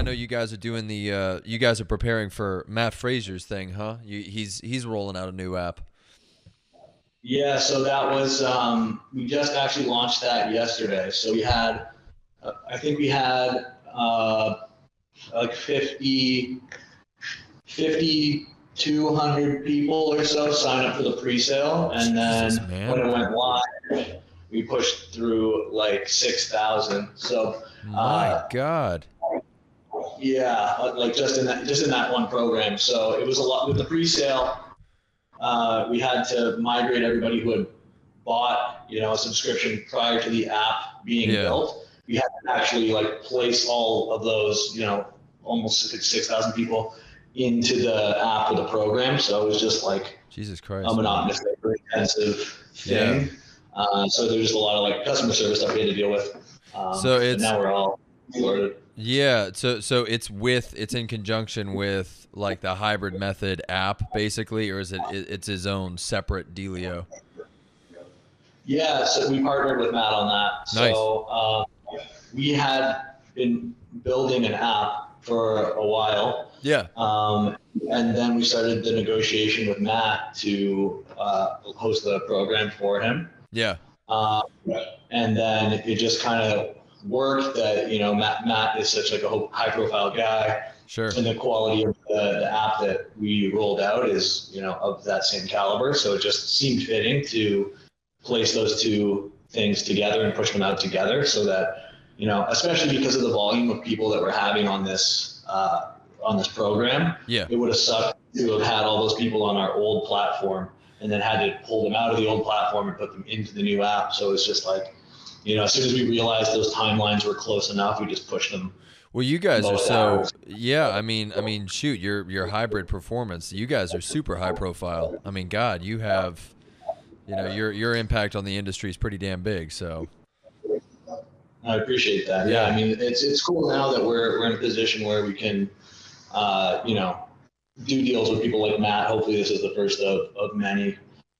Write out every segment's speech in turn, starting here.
I know you guys are doing the. Uh, you guys are preparing for Matt Fraser's thing, huh? You, he's he's rolling out a new app. Yeah, so that was um, we just actually launched that yesterday. So we had, uh, I think we had uh, like 50, 5,200 people or so sign up for the pre-sale, and then man. when it went live, we pushed through like 6,000. So My Uh, God. Yeah, like just in that just in that one program. So it was a lot with the pre-sale. Uh, we had to migrate everybody who had bought, you know, a subscription prior to the app being Yeah. built. We had to actually like place all of those, you know, almost six thousand people into the app of the program. So it was just like Jesus Christ. a monotonous, intensive thing. Uh, so there's just a lot of like customer service stuff we had to deal with. Um, So it's- now we're all sorted. Yeah, so so it's with it's in conjunction with like the hybrid method app basically, or is it it- it's his own separate dealio? Yeah, so we partnered with Matt on that. Nice. So uh, we had been building an app for a while, Yeah, um, and then we started the negotiation with Matt to uh, host the program for him. yeah, Um, and then it just kind of worked that you know Matt Matt is such like a high profile guy, sure. and the quality of the, the app that we rolled out is you know of that same caliber. So it just seemed fitting to place those two things together and push them out together, so that you know, especially because of the volume of people that we're having on this uh, on this program, Yeah, it would have sucked to have had all those people on our old platform and then had to pull them out of the old platform and put them into the new app. So it's just like, you know, as soon as we realized those timelines were close enough, we just pushed them Well, you guys are so hours. yeah. I mean, I mean, shoot, your your hybrid performance. You guys are super high profile. I mean, God, you have, you know, your your impact on the industry is pretty damn big. So I appreciate that. Yeah. Yeah. I mean, it's it's cool now that we're we're in a position where we can, uh, you know, do deals with people like Matt. Hopefully, this is the first of of many.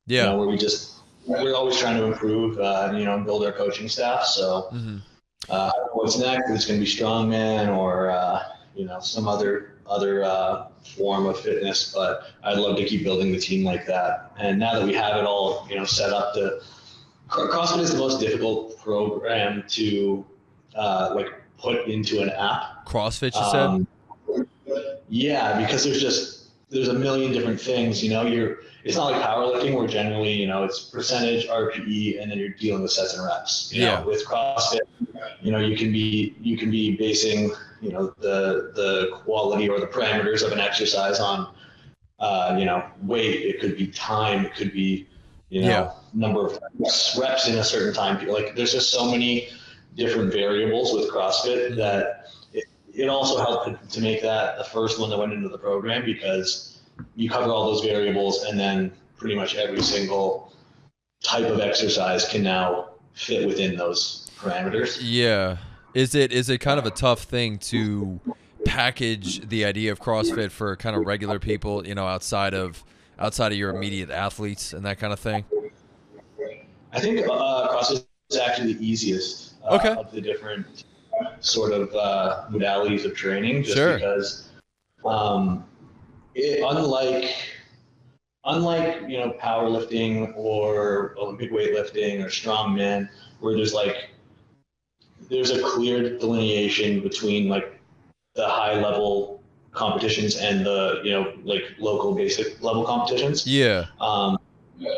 You yeah, know, where we just we're always trying to improve. Uh, you know, and build our coaching staff. So hmm uh, what's next? It's going to be strongman or uh, you know some other other uh, form of fitness. But I'd love to keep building the team like that. And now that we have it all, you know, set up to CrossFit is the most difficult program to uh, like put into an app. CrossFit. You said. Um, yeah, because there's just there's a million different things. You know, you're it's not like powerlifting where generally you know it's percentage RPE and then you're dealing with sets and reps. You Yeah. Know, with CrossFit, you know you can be you can be basing you know the the quality or the parameters of an exercise on uh, you know weight. It could be time. It could be you know Yeah. number of reps, reps in a certain time. Like there's just so many different variables with CrossFit that it, also helped to make that the first one that went into the program because you cover all those variables and then pretty much every single type of exercise can now fit within those parameters. Yeah. Is it is it kind of a tough thing to package the idea of CrossFit for kind of regular people, you know, outside of outside of your immediate athletes and that kind of thing? I think uh, CrossFit is actually the easiest uh, Okay. of the different sort of uh, modalities of training, just Sure. because, um, it, unlike unlike you know powerlifting or Olympic weightlifting or strongman, where there's like there's a clear delineation between like the high level competitions and the you know like local basic level competitions Yeah. um,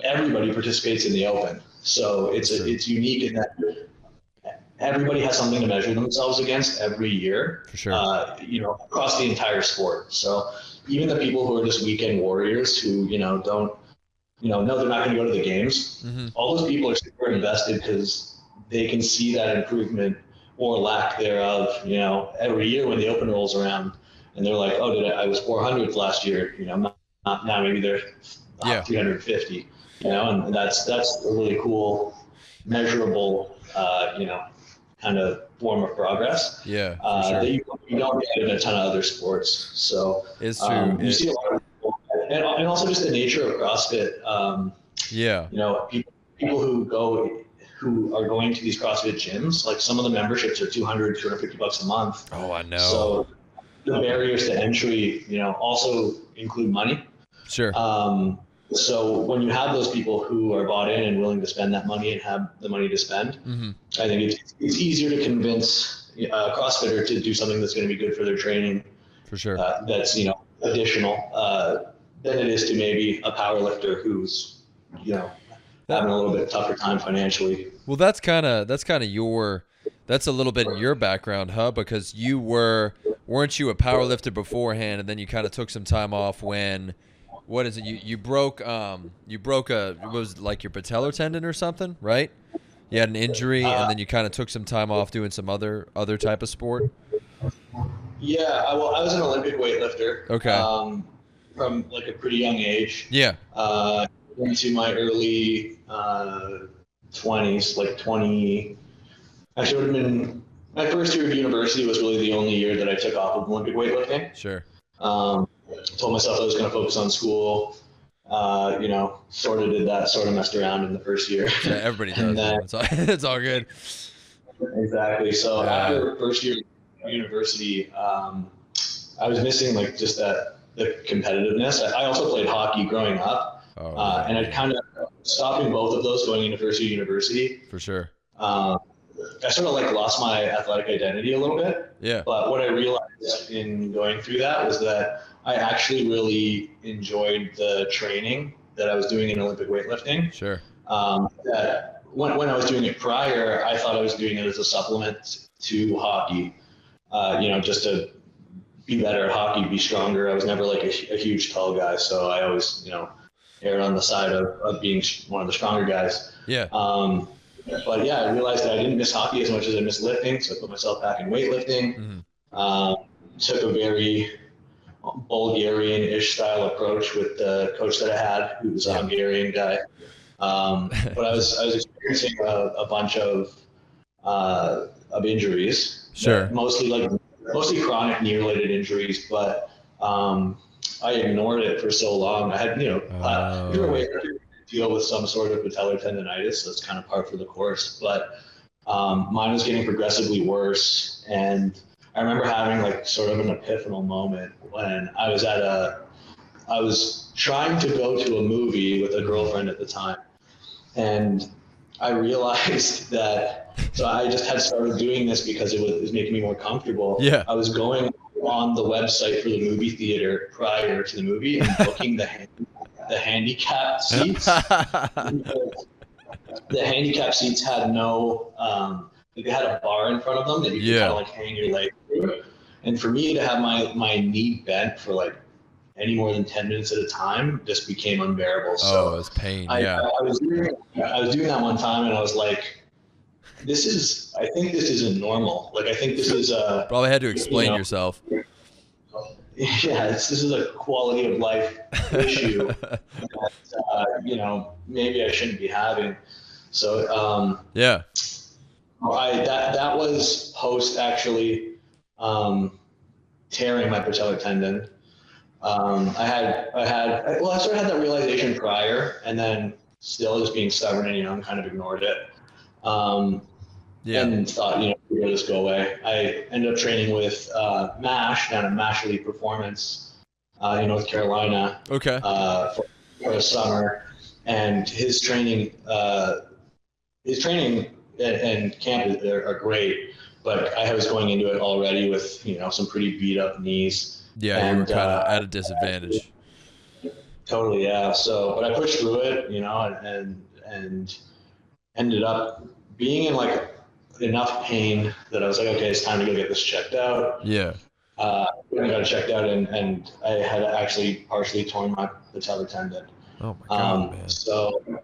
everybody participates in the open. So it's True. it's unique in that everybody has something to measure themselves against every year. For sure. Uh, you know, across the entire sport. So even the people who are just weekend warriors who you know don't you know know they're not going to go to the games. hmm All those people are super invested because they can see that improvement or lack thereof. You know, every year when the open rolls around, and they're like, "Oh, did I, I was 400th last year?" You know, not, not, now maybe they're Yeah. 350. You know, and that's that's a really cool, measurable, uh, you know, kind of form of progress Yeah. Uh, sure. that you, you don't get in a ton of other sports. So It's true. um, you It- see a lot of people, and, and also just the nature of CrossFit. Um, yeah. you know, people, people who go, who are going to these CrossFit gyms, like some of the memberships are 200, 250 bucks a month. Oh, I know. So the barriers to entry, you know, also include money. Sure. Um, so when you have those people who are bought in and willing to spend that money and have the money to spend, hmm I think it's, it's easier to convince a CrossFitter to do something that's going to be good for their training. For sure. Uh, that's you know additional uh, than it is to maybe a power lifter who's you know having a little bit tougher time financially. Well, that's kind of that's kind of your that's a little bit in your background, huh? Because you were weren't you a power lifter beforehand, and then you kind of took some time off when what is it? You you broke um you broke a it was like your patellar tendon or something, right? You had an injury, and then you kind of took some time off doing some other other type of sport. Yeah, I, well, I was an Olympic weightlifter. Okay. Um, from like a pretty young age. Yeah. uh, into my early uh, 20s, like 20. Actually, would have been my first year of university was really the only year that I took off of Olympic weightlifting. Sure. Um, told myself I was going to focus on school. Uh, you know, sort of did that, sort of messed around in the first year. Yeah, everybody does. Then- It's all, it's all good. exactly. So Yeah. after first year of university, um, I was missing like just that the competitiveness. I I also played hockey growing up, Oh, uh, and I kind of stopping both of those going into first year university. for sure. um, I sort of like lost my athletic identity a little bit. Yeah. But what I realized in going through that was that I actually really enjoyed the training that I was doing in Olympic weightlifting. Sure. Um, that when, when I was doing it prior, I thought I was doing it as a supplement to hockey. Uh, you know, just to be better at hockey, be stronger. I was never like a, a huge tall guy, so I always, you know, erred on the side of, of being one of the stronger guys. Yeah. Um, but yeah, I realized that I didn't miss hockey as much as I missed lifting, so I put myself back in weightlifting. Mhm. Um, took a very Bulgarian-ish style approach with the coach that I had, who was a. Hungarian guy. Um, but I was I was experiencing a, a bunch of uh, of injuries, Sure. mostly like mostly chronic knee-related injuries, but um, I ignored it for so long. I had you know uh, Oh. you're a weightlifter, you deal with some sort of patellar tendonitis, so it's kind of par for the course. But um, mine was getting progressively worse, and I remember having like sort of an epiphanal moment when I was at a, I was trying to go to a movie with a girlfriend at the time, and I realized that. So I just had started doing this because it was, it was making me more comfortable. Yeah. I was going on the website for the movie theater prior to the movie and booking the hand, the handicap seats. the handicap seats had no um, they had a bar in front of them that you could Yeah. kind of like hang your leg through. And for me to have my my knee bent for like any more than ten minutes at a time just became unbearable. oh, So it's pain. I, yeah. I, was doing I was doing that one time and I was like, this is I think this isn't normal. Like I think this is uh Probably had to explain you know, yourself. yeah, it's, this is a quality of life issue that uh, you know maybe I shouldn't be having. So um, yeah. I that that was post actually um, tearing my patellar tendon. Um, I had I had well I sort of had that realization prior, and then still just being stubborn and young, kind of ignored it. Um, Yeah. and thought, you know, it'll just go away. I ended up training with uh, MASH down at Mash Elite Performance uh, in North Carolina Okay. uh, for, for the summer, and his training, uh, his training and, and camp are, are great. But I was going into it already with you know some pretty beat up knees. Yeah, you were kind of uh, at a disadvantage. Totally, yeah. So, but I pushed through it, you know, and and, and ended up being in like enough pain that I was like, okay, it's time to go get this checked out. Yeah. Uh, I got it checked out, and, and I had actually partially torn my patellar tendon. Oh my god, Um, man. so,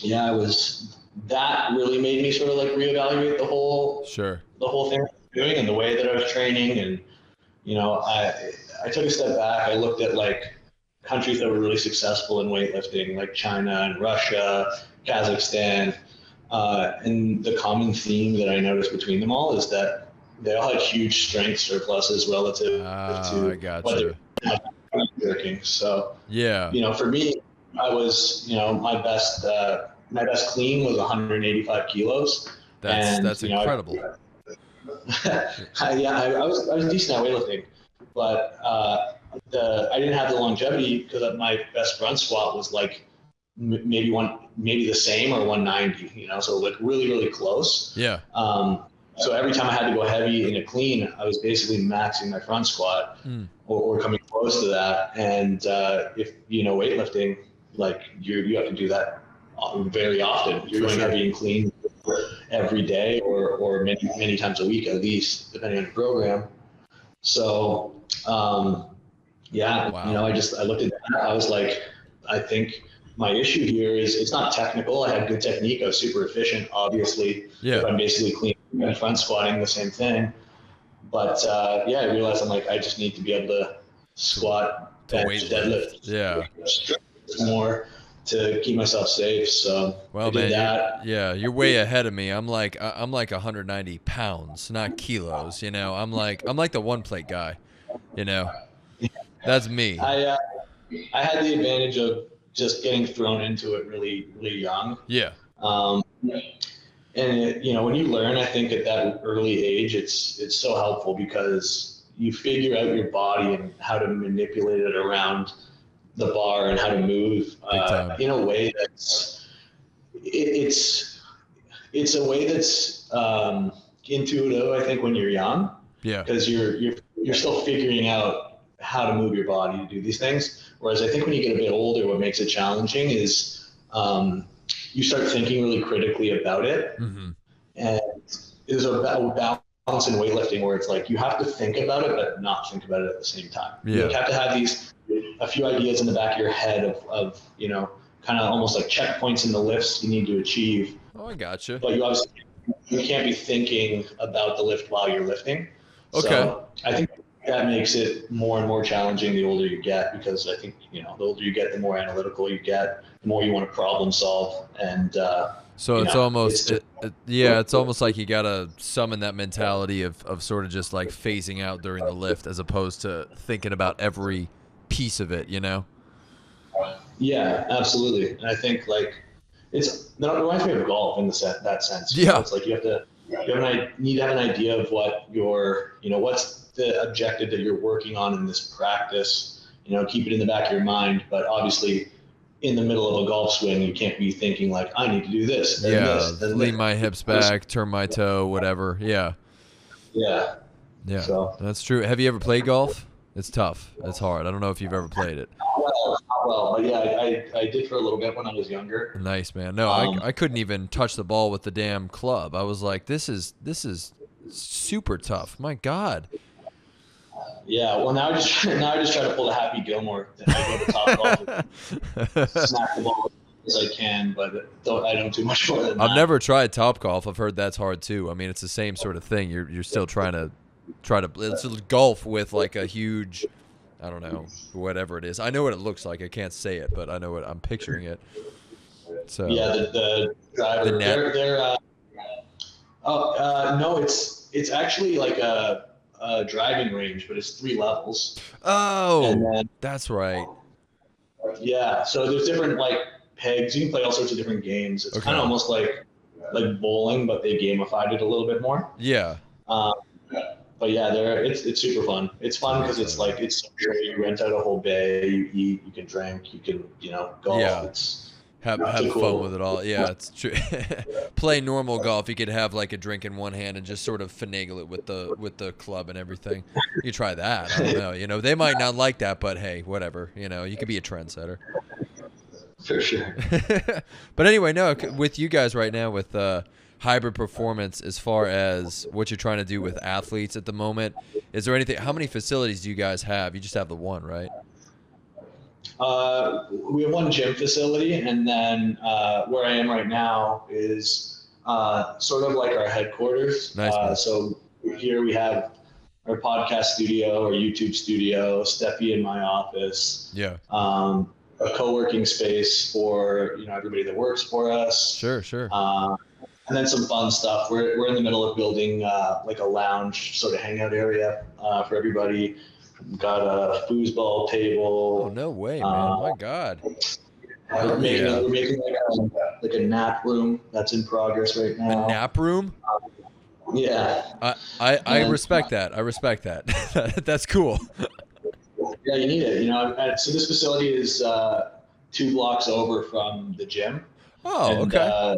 yeah, I was. That really made me sort of like reevaluate the whole Sure. the whole thing doing and the way that I was training and you know I I took a step back I looked at like countries that were really successful in weightlifting like China and Russia Kazakhstan uh, and the common theme that I noticed between them all is that they all had huge strength surpluses relative Ah, to I got what you. they're working so Yeah. you know for me I was you know my best uh, my best clean was 185 kilos That's and, that's you know, incredible. I- yeah, I, I was I was decent at weightlifting, but uh, the I didn't have the longevity because my best front squat was like m- maybe one maybe the same or 190. You know, so like really really close. Yeah. Um, so every time I had to go heavy in a clean, I was basically maxing my front squat Mm. or, or coming close to that. And uh, if you know weightlifting, like you you have to do that very often. You're going sure. and clean every day or or many many times a week at least, depending on the program. So um, yeah, Wow. you know, I just I looked at that. I was like, I think my issue here is it's not technical. I had good technique. I was super efficient, obviously. Yeah. I'm basically clean and front squatting the same thing. But uh, yeah, I realized I'm like I just need to be able to squat, To bench, weight deadlift. Yeah. more to keep myself safe. So Well, I man, you're- yeah, you're way ahead of me. I'm like I'm like 190 pounds, not kilos. You know, I'm like I'm like the one plate guy. You know, that's me. I uh, I had the advantage of just getting thrown into it really really young. Yeah, Um, and it, you know, when you learn, I think at that early age, it's it's so helpful because you figure out your body and how to manipulate it around the bar and how to move uh, in a way that's it, it's it's a way that's um, intuitive. I think when you're young, yeah, because you're you're you're still figuring out how to move your body to do these things. Whereas I think when you get a bit older, what makes it challenging is um, you start thinking really critically about it, hmm and there's a balance in weightlifting where it's like you have to think about it but not think about it at the same time. Yeah. You have to have these a few ideas in the back of your head of, of you know kind of almost like checkpoints in the lifts you need to achieve Oh, I gotcha. but you obviously you can't be thinking about the lift while you're lifting. Okay. So I think that makes it more and more challenging the older you get because I think you know the older you get, the more analytical you get, the more you want to problem solve, and uh, So it's know, almost, it's it, it- Uh, yeah, it's almost like you gotta summon that mentality of, of sort of just like phasing out during the lift, as opposed to thinking about every piece of it. You know? yeah, absolutely. And I think like it's that reminds me of golf in the set that sense. Yeah. know, it's like you have to you have an, i- need to have an idea of what your you know what's the objective that you're working on in this practice. You know, keep it in the back of your mind, but obviously. In the middle of a golf swing, you can't be thinking like, "I need to do this." Then Yeah, this, then lean this. my hips back, turn my toe, whatever. Yeah, Yeah. yeah, So that's true. Have you ever played golf? It's tough. It's hard. I don't know if you've ever played it. well, not well, but yeah, I, I, I did for a little bit when I was younger. Nice man. No, Um, I, I couldn't even touch the ball with the damn club. I was like, this is this is super tough. My God. Yeah, well now I just now I just try to pull the Happy Gilmore. I go to top golf, smack the ball as I can, but don't I don't do much more than that. I've never tried Topgolf. I've heard that's hard too. I mean, it's the same sort of thing. You're you're still trying to try to it's golf with like a huge, I don't know, whatever it is. I know what it looks like. I can't say it, but I know what I'm picturing it. So Yeah, the, the driver. The net. They're, they're uh, oh uh, no, it's it's actually like a, a driving range, but it's three levels. Oh, then that's right. yeah, so there's different like pegs. You can play all sorts of different games. It's Okay. kind of almost like like bowling, but they gamified it a little bit more. Yeah, Um, but yeah, there it's it's super fun. It's fun because it's like it's so you rent out a whole bay, you eat, you can drink, you can you know golf. Yeah. It's have have fun cool- with it all. Yeah, it's true. Play normal golf. You could have like a drink in one hand and just sort of finagle it with the with the club and everything. You try that. I don't know. You know, they might not like that, but hey, whatever. You know, you could be a trendsetter. for sure. but anyway, no, with you guys right now with uh, hybrid performance, as far as what you're trying to do with athletes at the moment, is there anything? How many facilities do you guys have? You just have the one, right? Uh, we have one gym facility, and then uh, where I am right now is uh, sort of like our headquarters. Nice, Uh, so here we have our podcast studio, our YouTube studio, Stefi in my office, Yeah. um, a co-working space for you know everybody that works for us. Sure, sure. Uh, and then some fun stuff. We're, we're in the middle of building uh, like a lounge sort of hangout area uh, for everybody. Got a foosball table. Oh no way, man! uh, My God. We're making, Yeah. we're making like, a, like a nap room that's in progress right now. A nap room? Yeah. I I, I And- respect that. I respect that. That's cool. Yeah, you need it. You know, so this facility is uh, two blocks over from the gym. Oh, and, okay. Uh,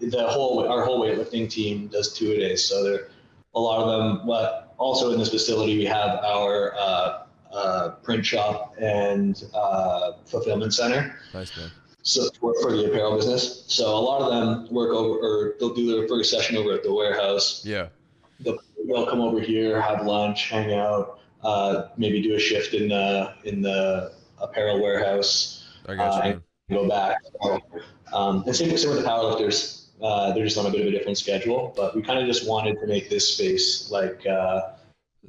the whole our whole weightlifting team does two a days, so there a lot of them. But also in this facility, we have our uh, uh, print shop and uh, fulfillment center. nice man. So for, for the apparel business, so a lot of them work over, or they'll do their first session over at the warehouse. Yeah. They'll, they'll come over here, have lunch, hang out, uh, maybe do a shift in the in the apparel warehouse I got you. Uh, go back. Um, and same, same with the powerlifters. Uh, they're just on a bit of a different schedule, but we kind of just wanted to make this space like, uh,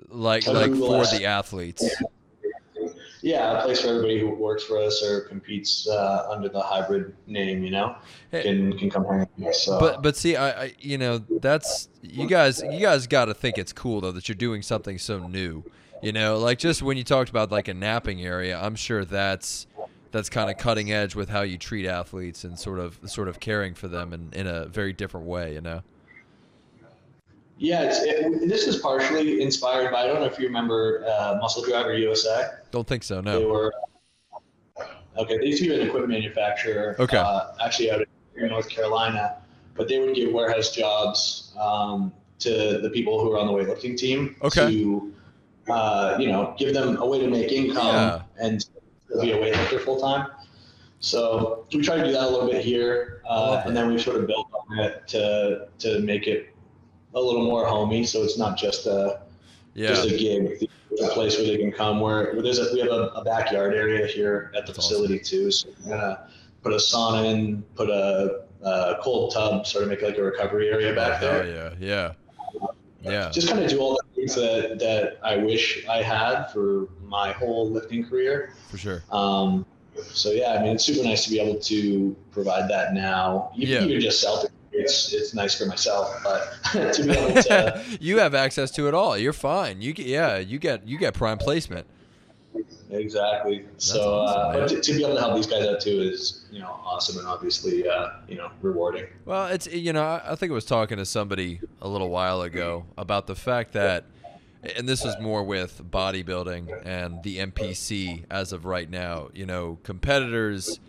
Like like for the athletes. yeah, a place for everybody who works for us or competes uh, under the hybrid name. You know, Hey. can can come hang out. So, But but see, I, I you know that's you guys you guys got to think it's cool though that you're doing something so new. You know, like just when you talked about like a napping area, I'm sure that's that's kind of cutting edge with how you treat athletes and sort of sort of caring for them in, in a very different way. You know. yeah, it's, it, this is partially inspired by. I don't know if you remember uh, Muscle Driver USA. Don't think so. They No. were okay. They used to be an equipment manufacturer. Okay. Uh, actually, out in North Carolina, but they would give warehouse jobs um, to the people who are on the weightlifting team. Okay. To uh, you know, give them a way to make income Yeah. and be a weightlifter full time. So we try to do that a little bit here, uh, and then we've sort of built on it to to make it a little more homey. So it's not just a Yeah. just a gig, a place where they can come. Where, where there's a, we have a, a backyard area here at the That's facility too. So we're gonna put a sauna in, put a, a cold tub, sort of make like a recovery area back Oh, there. yeah. Yeah. Yeah. Just kind of do all the things that that I wish I had for my whole lifting career. For sure. Um, so yeah, I mean, it's super nice to be able to provide that now. Even, Yeah. even just self, it's it's nice for myself, but to be able to. you have access to it all. You're fine. You get yeah. You get you get prime placement. Exactly. So, awesome, uh, but to, to be able to help these guys out too is, you know, awesome and obviously, uh, you know, rewarding. Well, it's you know I think I was talking to somebody a little while ago about the fact that, and this was more with bodybuilding and the NPC as of right now. You know, competitors,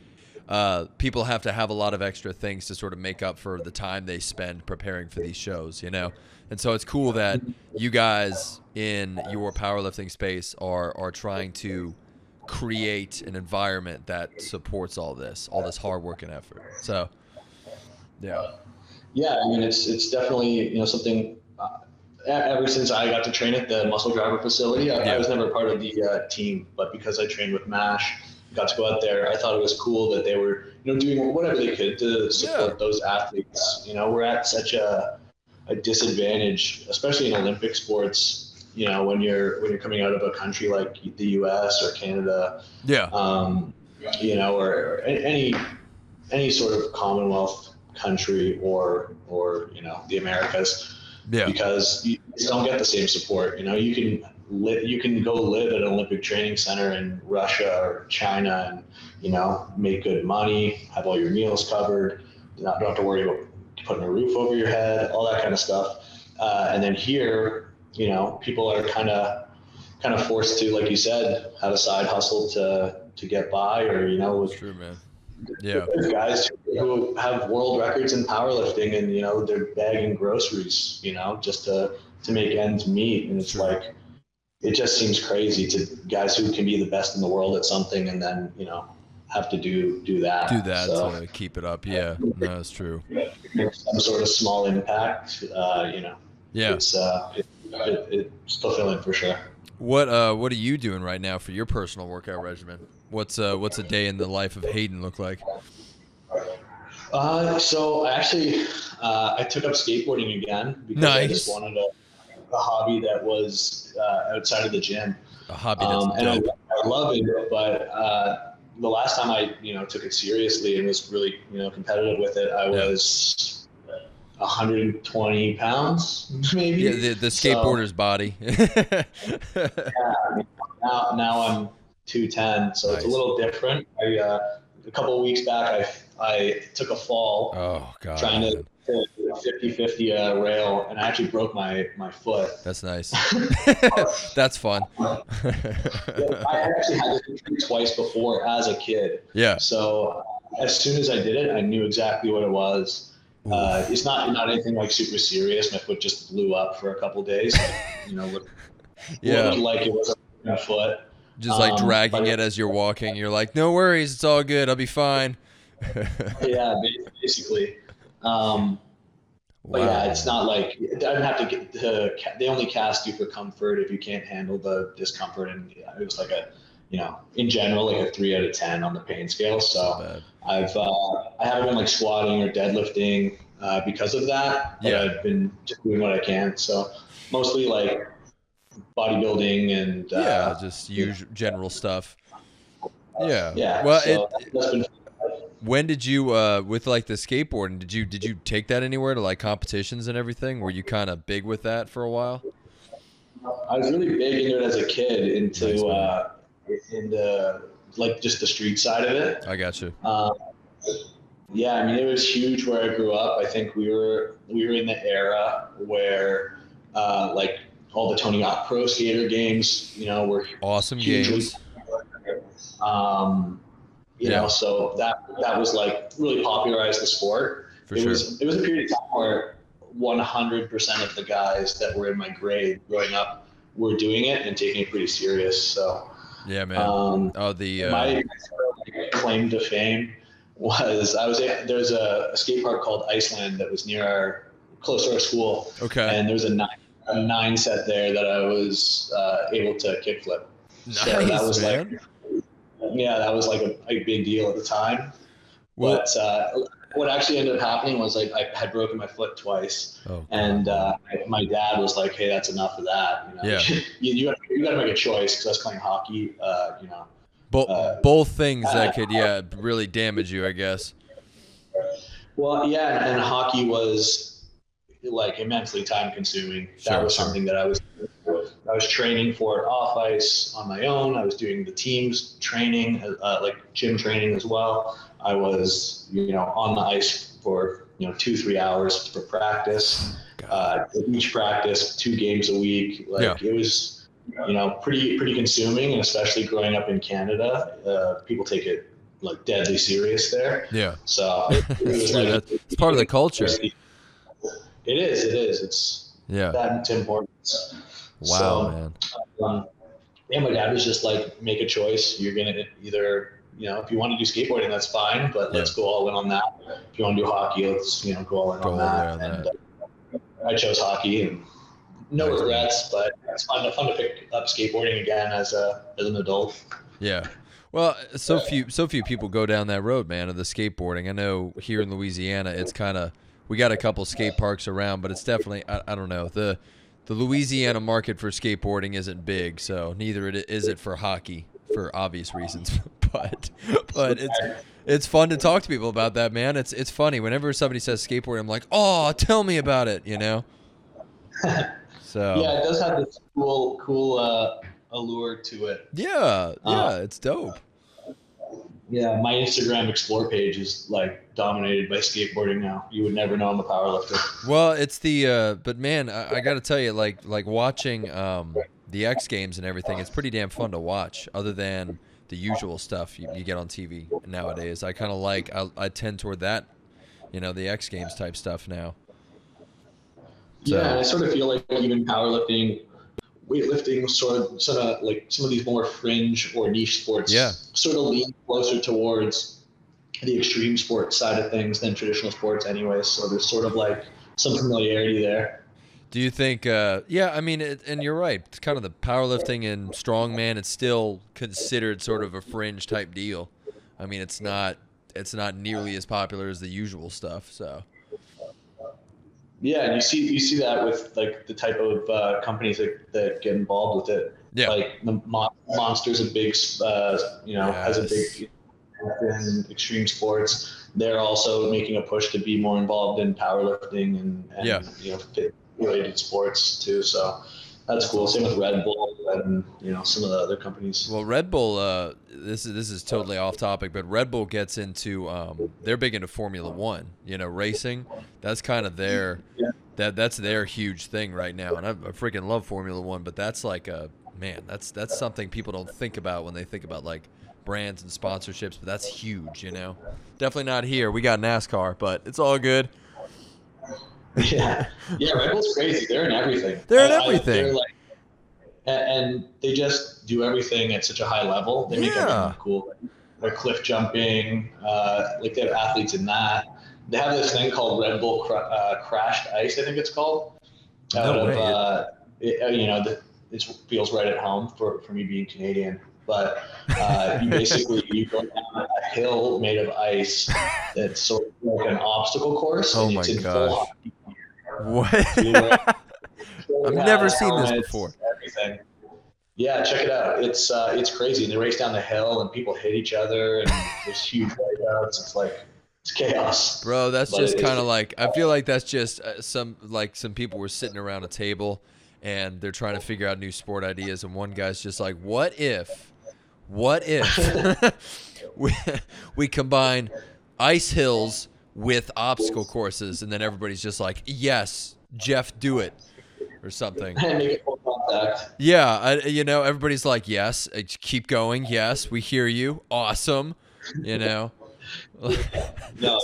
uh, people have to have a lot of extra things to sort of make up for the time they spend preparing for these shows. You know, and so it's cool that you guys in your powerlifting space are are trying to create an environment that supports all this, all this hard work and effort. So, yeah. Yeah, I mean, it's it's definitely you know something. Uh, ever since I got to train at the Muscle Driver facility, I, Yeah. I was never part of the uh, team, but because I trained with Mash, got to go out there. I thought it was cool that they were you know doing whatever they could to support Yeah. those athletes. You know, we're at such a a disadvantage, especially in Olympic sports. You know, when you're when you're coming out of a country like the U.S. or Canada, Yeah. um, you know, or, or any any sort of Commonwealth country or or you know the Americas, Yeah. because you don't get the same support. You know, you can li- you can go live at an Olympic training center in Russia or China and you know make good money, have all your meals covered, not don't have to worry about putting a roof over your head, all that kind of stuff. Uh, and then here, you know, people are kind of kind of forced to, like you said, have a side hustle to to get by, or you know, with True, man. Yeah. guys who have world records in powerlifting, and you know, they're bagging groceries, you know, just to to make ends meet, and it's Sure. like. It just seems crazy to guys who can be the best in the world at something, and then you know have to do do that. Do that So, to keep it up. Yeah. No, true. some sort of small impact. Uh, you know, Yeah. it's uh, it, it, it's fulfilling for sure. What uh what are you doing right now for your personal workout regimen? What's uh what's a day in the life of Hayden look like? Uh, so I actually, uh, I took up skateboarding again because I just wanted a, a hobby that was uh, outside of the gym. A hobby that's Um, and I. I love it, but uh, the last time I, you know, took it seriously and was really, you know, competitive with it, I was 120 pounds, maybe. Yeah, the the So- skateboarder's body. now, now I'm 210, so it's a little different. I, uh, a couple of weeks back, I, I took a fall oh god. trying to, to 50-50 uh, rail, and I actually broke my my foot. That's nice. That's fun. I actually had this injury twice before as a kid. yeah. So as soon as I did it, I knew exactly what it was. Uh, it's not not anything like super serious. My foot just blew up for a couple days. you know, looked, Yeah. looked like it was a foot. Just like Um, dragging it as you're walking. You're like, no worries, it's all good. I'll be fine. Yeah, basically. Um, But yeah, it's not like I don't have to get the. They only cast you for comfort if you can't handle the discomfort, and it was like a, you know, in general like a three out of ten on the pain scale. So. I've uh, I haven't been like squatting or deadlifting uh, because of that. Yeah. I've been just doing what I can. So mostly like bodybuilding and uh, yeah, just usual general stuff. Yeah. yeah. Well, so it, that's been when did you uh with like the skateboarding? Did you did you take that anywhere to like competitions and everything? Were you kind of big with that for a while? I was really big into it as a kid, into Nice, man. Uh, into like just the street side of it. I got you. Um, yeah, I mean, it was huge where I grew up. I think we were we were in the era where uh, like all the Tony Hawk Pro Skater games, you know, were Awesome games. um, you Yeah. know, so that that was like really popularized the sport. For it sure. was it was a period of time where 100% of the guys that were in my grade growing up were doing it and taking it pretty serious. So Yeah, man. um, oh, the uh, my claim to fame was I was at, there's a, a skate park called Iceland that was near our close to our school, okay. and there's a nine, a nine set there that I was uh, able to kickflip. So that Nice, was man. like, yeah, that was like a, a big deal at the time. Well, but uh, what actually ended up happening was like I had broken my foot twice, oh, and uh, my dad was like, "Hey, that's enough of that. You know, Yeah. you, you got you to make a choice because I was playing hockey. Uh, you know, Bo- uh, both things that could yeah really damage you, I guess. Well, yeah, and hockey was like immensely time consuming. Sure, that was sure. something that I was I was training for it off ice on my own. I was doing the teams training, uh, like gym training as well. I was, you know, on the ice for you know two three hours for practice. Uh, each practice, two games a week. Like it was, you know, pretty pretty consuming, and especially growing up in Canada, uh, people take it like deadly serious there. Yeah, So it, it like it's part of the culture. It is. It is. It's Yeah. that important. Wow, So, man. um, yeah, my dad was just like, make a choice. You're gonna either, you know, if you want to do skateboarding, that's fine, but let's go all in on that. If you want to do hockey, let's you know go all in Go on that. on and uh, I chose hockey, and no Nice. regrets. But it's fun to fun to pick up skateboarding again as a as an adult. Yeah. Well, so few so few people go down that road, man, of the skateboarding. I know here in Louisiana, it's kind of we got a couple skate parks around, but it's definitely I, I don't know the the Louisiana market for skateboarding isn't big, so neither it is it for hockey for obvious reasons. but but it's it's fun to talk to people about that, man. It's it's funny whenever somebody says skateboarding, I'm like, oh, tell me about it, you know. So Yeah, it does have this cool cool uh, allure to it. yeah, yeah, Uh, it's dope. Yeah, my Instagram explore page is like dominated by skateboarding now. You would never know I'm a powerlifter. Well, it's the uh, but man, I, I got to tell you, like like watching um, the X Games and everything, it's pretty damn fun to watch. Other than the usual stuff you, you get on TV nowadays, I kind of like I, I tend toward that, you know, the X Games type stuff now. So- Yeah, I sort of feel like even powerlifting, weightlifting, sort of, sort of like some of these more fringe or niche sports, Yeah. sort of lean closer towards the extreme sports side of things than traditional sports, anyway. So there's sort of like some familiarity there. Do you think? Uh, yeah, I mean, it, and you're right. It's kind of the powerlifting and strongman. It's still considered sort of a fringe type deal. I mean, it's not it's not nearly as popular as the usual stuff. So Yeah, and you see you see that with like the type of uh, companies that, that get involved with it. yeah, Like the Mon- Monster's a big, uh, you know, has a Yes. big in extreme sports. They're also making a push to be more involved in powerlifting and, and Yeah. you know fit related sports too. So that's cool. Same with Red Bull and you know some of the other companies. Well, Red Bull. Uh, this is this is totally off topic, but Red Bull gets into. Um, they're big into Formula One. You know, racing. That's kind of their. Yeah. That that's their huge thing right now, and I, I freaking love Formula One. But that's like a man. That's that's something people don't think about when they think about like brands and sponsorships. But that's huge. You know, definitely not here. We got NASCAR, but it's all good. Yeah, yeah. Red Bull's crazy. They're in everything. They're in I- I- everything. they're like, and they just do everything at such a high level. They make Yeah. everything cool. They're cliff jumping. Uh, like they have athletes in that. They have this thing called Red Bull cra- uh, Crashed Ice. I think it's called. No Out way. of uh, it, uh, you know, the, it feels right at home for for me being Canadian. But uh, you basically you go down a hill made of ice that's sort of like an obstacle course. Oh and my it's in full gosh. hockey What? I've I've never seen this before. Everything. Yeah, check it out. It's uh, it's crazy. And they race down the hill, and people hit each other, and there's huge wipeouts. It's like it's chaos. Bro, that's But just kind of like I feel like that's just uh, some like some people were sitting around a table and they're trying to figure out new sport ideas and one guy's just like, "What if? What if we we combine ice hills with obstacle courses?" And then everybody's just like, "Yes, Jeff, do it." Or something. And make it full contact. Yeah, I, you know, everybody's like, "Yes, uh, keep going. Yes, we hear you. Awesome." You know. No,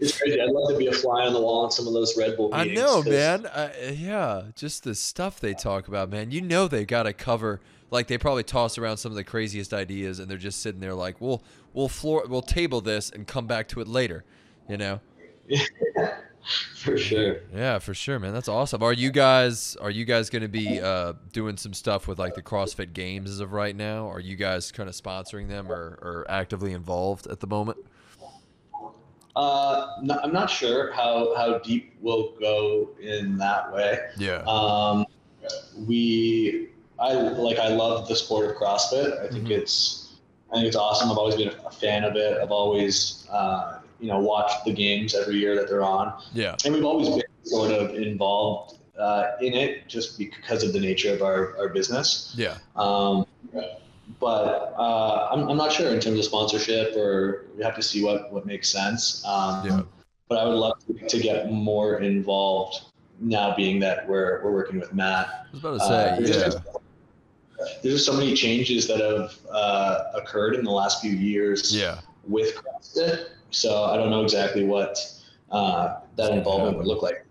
it's crazy. I'd love to be a fly on the wall in some of those Red Bull I meetings. know, 'cause- man. I, yeah, just the stuff they talk about, man. You know they got to cover. Like they probably toss around some of the craziest ideas, and they're just sitting there like, "We'll we'll floor we'll table this and come back to it later." You know? for sure. Yeah, for sure, man. That's awesome. Are you guys are you guys going to be uh, doing some stuff with like the CrossFit Games as of right now? Are you guys kind of sponsoring them or, or actively involved at the moment? Uh, no, I'm not sure how how deep we'll go in that way. Yeah. Um, we, I like, I love the sport of CrossFit. I think Mhm. it's, I think it's awesome. I've always been a fan of it. I've always, uh, you know, watch the games every year that they're on, Yeah. and we've always been sort of involved uh, in it just because of the nature of our, our business. Yeah. Um, but uh, I'm, I'm not sure in terms of sponsorship, or we have to see what, what makes sense. Um, Yeah. But I would love to, to get more involved now, being that we're, we're working with Matt. I was about to Uh, say, there's yeah. just- There's just so many changes that have uh, occurred in the last few years Yeah. with CrossFit. So I don't know exactly what uh, that involvement would look like.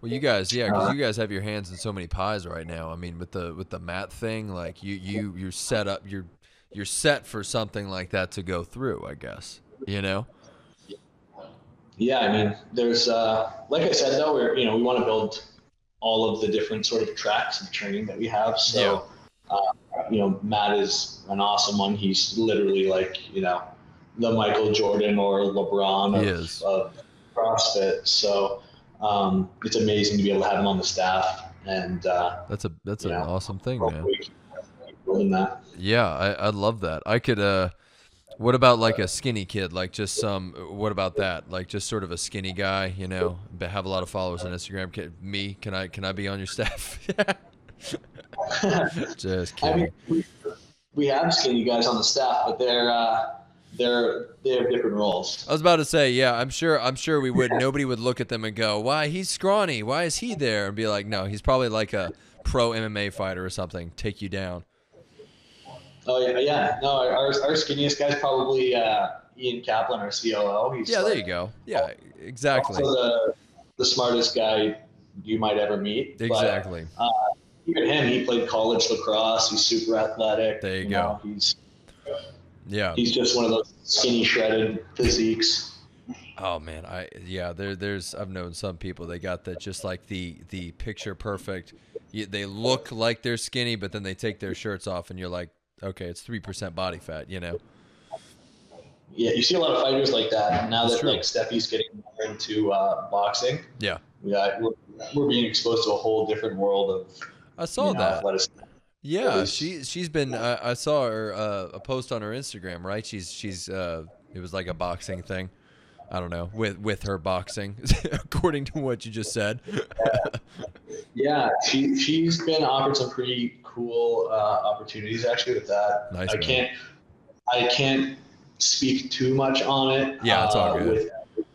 Well, you guys, yeah, because you guys have your hands in so many pies right now. I mean, with the with the Matt thing, like you you you're set up, you're you're set for something like that to go through. I guess you know. Yeah, I mean, there's uh, like I said though, we're you know we want to build all of the different sort of tracks of training that we have. So, uh, you know, Matt is an awesome one. He's literally like you know the Michael Jordan or LeBron of, of CrossFit. So um, it's amazing to be able to have him on the staff and uh, That's a that's an Yeah. awesome thing, man. hopefully keep building that. Yeah, I I love that. I could. uh What about like a skinny kid? Like just some. What about that? Like just sort of a skinny guy, you know, but have a lot of followers on Instagram. Can, me? Can I? Can I be on your staff? just I kidding. mean, we, we have skinny guys on the staff, but they're uh, they're they have different roles. I was about to say, yeah, I'm sure. I'm sure we would. Nobody would look at them and go, "Why he's scrawny? Why is he there?" And be like, "No, he's probably like a pro MMA fighter or something. Take you down." Oh yeah, yeah. No, our our skinniest guy's probably uh, Ian Kaplan, our COO. He's Yeah, there you go. Yeah, exactly, Also the the smartest guy you might ever meet. But exactly. even him, he played college lacrosse. He's super athletic. There you know, he's Yeah. he's just one of those skinny, shredded physiques. Oh man, I yeah. There, there's I've known some people they got that just like the the picture perfect. You, they look like they're skinny, but then they take their shirts off, and you're like, okay, it's three percent body fat. You know. Yeah, you see a lot of fighters like that. Now That's that true. like Stefi's getting more into uh, boxing, Yeah. we got, we're, we're being exposed to a whole different world of I saw you know, that. athleticism. Yeah, she she's been. Uh, I saw her uh, a post on her Instagram. Right, she's she's. Uh, it was like a boxing thing. I don't know with with her boxing, according to what you just said. Yeah, she she's been offered some pretty cool uh, opportunities actually with that. Nice, I man. can't I can't speak too much on it. Yeah, it's all uh, good. With,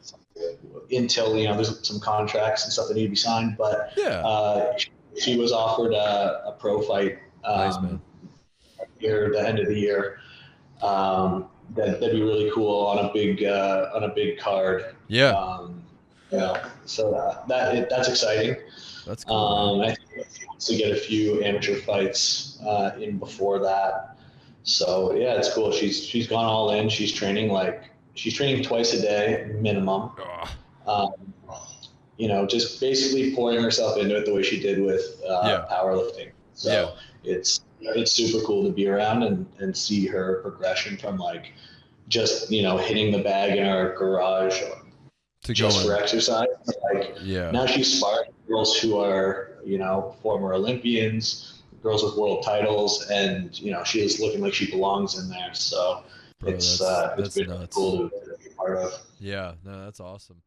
until you know there's some contracts and stuff that need to be signed, but Yeah. uh, she, she was offered a, a pro fight. Um, Nice. Near the end of the year. Um, that that'd be really cool on a big uh, on a big card. yeah. Um, yeah, so uh, that it, that's exciting. That's cool. Um, I think he wants to get a few amateur fights uh, in before that. So yeah, it's cool. She's she's gone all in. She's training like she's training twice a day minimum. Um, you know, just basically pouring herself into it the way she did with uh, Yeah. powerlifting. So it's it's super cool to be around and, and see her progression from like just you know hitting the bag in our garage to just for exercise. Like Yeah. now she's sparring girls who are you know former olympians girls with world titles and you know she is looking like she belongs in there so Bro, it's uh it's that's been nuts. cool to, to be part of Yeah, no, that's awesome.